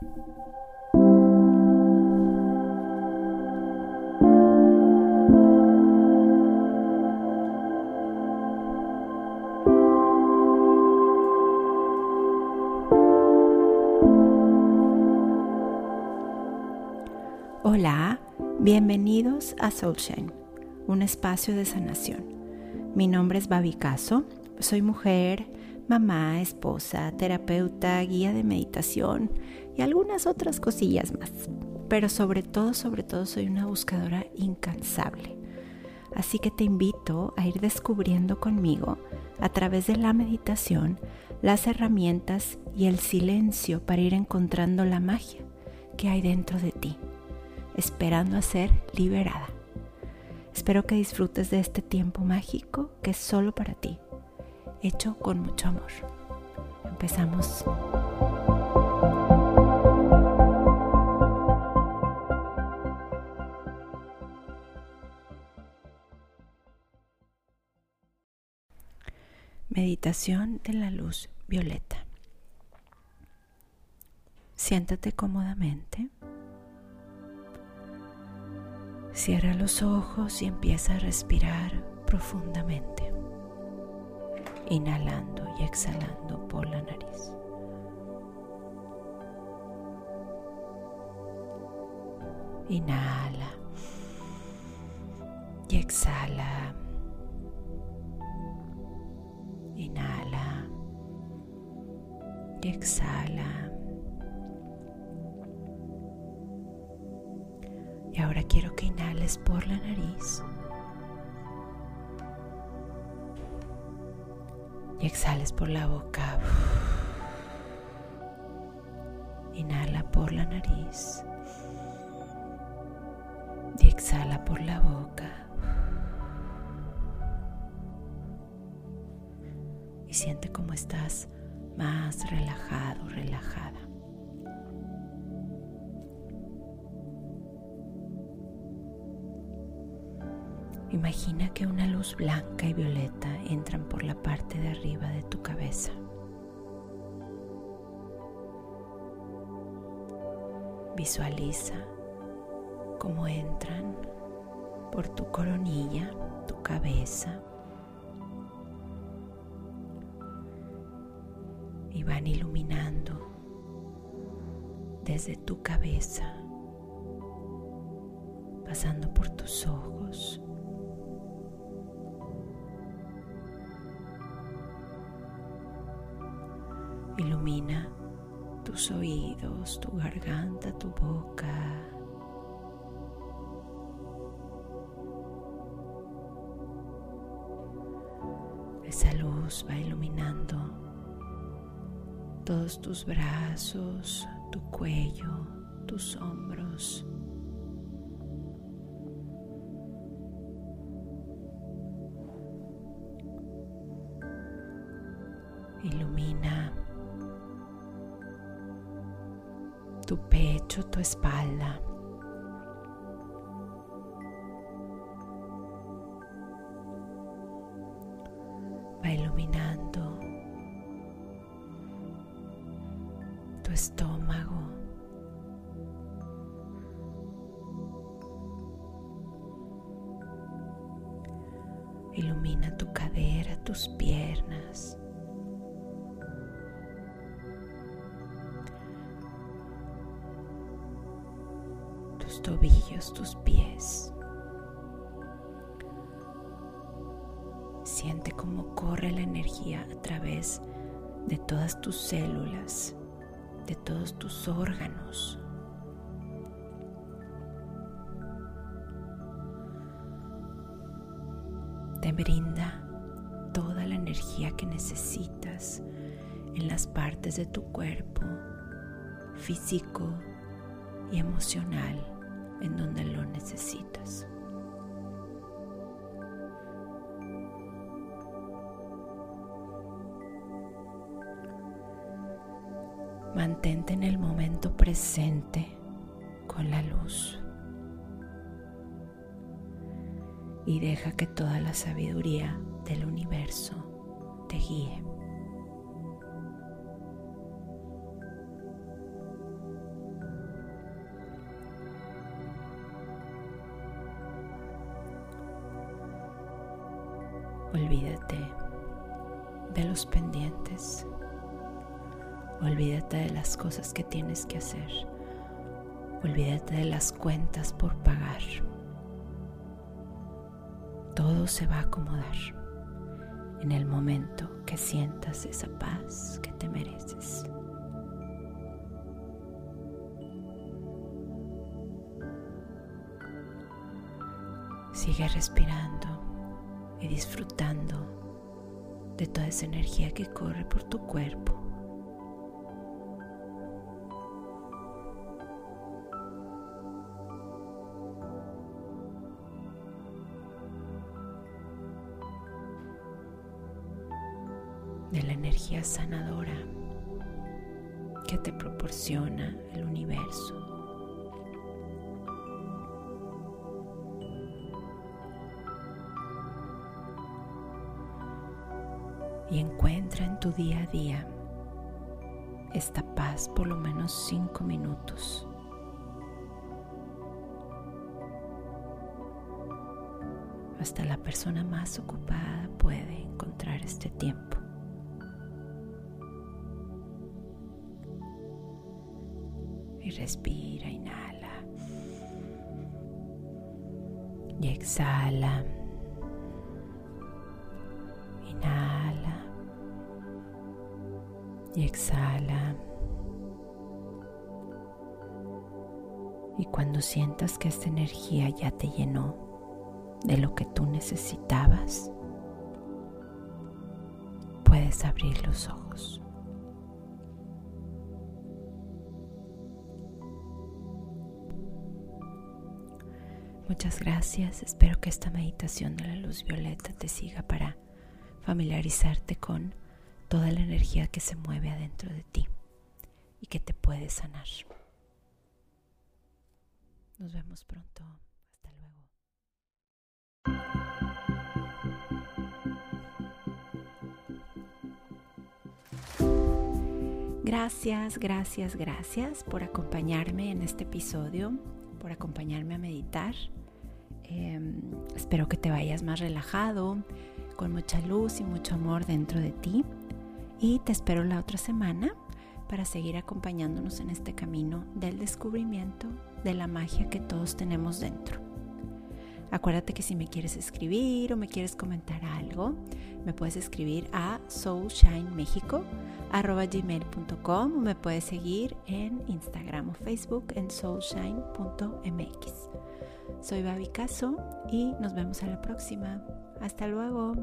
Hola, bienvenidos a Soulshine, un espacio de sanación. Mi nombre es Babi Caso, soy mujer, mamá, esposa, terapeuta, guía de meditación y algunas otras cosillas más. Pero sobre todo, sobre todo soy una buscadora incansable. Así que te invito a ir descubriendo conmigo, a través de la meditación, las herramientas y el silencio para ir encontrando la magia que hay dentro de ti esperando a ser liberada. Espero que disfrutes de este tiempo mágico que es solo para ti, hecho con mucho amor. Empezamos. Meditación de la luz violeta. Siéntate cómodamente. Cierra los ojos y empieza a respirar profundamente, inhalando y exhalando por la nariz. Inhala y exhala. Inhala y exhala. Y ahora quiero que inhales por la nariz. Y exhales por la boca. Inhala por la nariz. Y exhala por la boca. Siente cómo estás más relajado, relajada. Imagina que una luz blanca y violeta entran por la parte de arriba de tu cabeza. Visualiza cómo entran por tu coronilla, tu cabeza, van iluminando desde tu cabeza, pasando por tus ojos, Ilumina tus oídos, tu garganta, tu boca. Esa luz va iluminando todos tus brazos, tu cuello, tus hombros. Ilumina tu pecho, tu espalda. Va iluminando estómago. Ilumina tu cadera, tus piernas. tobillos, tus pies. Siente cómo corre la energía a través de todas tus células, de todos tus órganos. Te brinda toda la energía que necesitas en las partes de tu cuerpo físico y emocional en donde lo necesitas. Mantente en el momento presente con la luz. Y deja que toda la sabiduría del universo te guíe. Olvídate de los pendientes. Olvídate de las cosas que tienes que hacer. Olvídate de las cuentas por pagar. Todo se va a acomodar en el momento que sientas esa paz que te mereces. Sigue respirando y disfrutando de toda esa energía que corre por tu cuerpo. De la energía sanadora que te proporciona el universo. y encuentra en tu día a día esta paz por lo menos cinco minutos. Hasta la persona más ocupada puede encontrar este tiempo. Y respira, inhala. Y exhala. y exhala. Y cuando sientas que esta energía ya te llenó de lo que tú necesitabas, puedes abrir los ojos. Muchas gracias. Espero que esta meditación de la luz violeta te siga para familiarizarte con toda la energía que se mueve adentro de ti y que te puede sanar. Nos vemos pronto. Hasta luego. Gracias, gracias, gracias por acompañarme en este episodio, por acompañarme a meditar. Em, espero que te vayas más relajado, con mucha luz y mucho amor dentro de ti y te espero la otra semana para seguir acompañándonos en este camino del descubrimiento de la magia que todos tenemos dentro. Acuérdate que si me quieres escribir o me quieres comentar algo, me puedes escribir a soulshinemexico.com o me puedes seguir en Instagram o Facebook en soulshine.mx. Soy Babi Caso y nos vemos a la próxima. Hasta luego.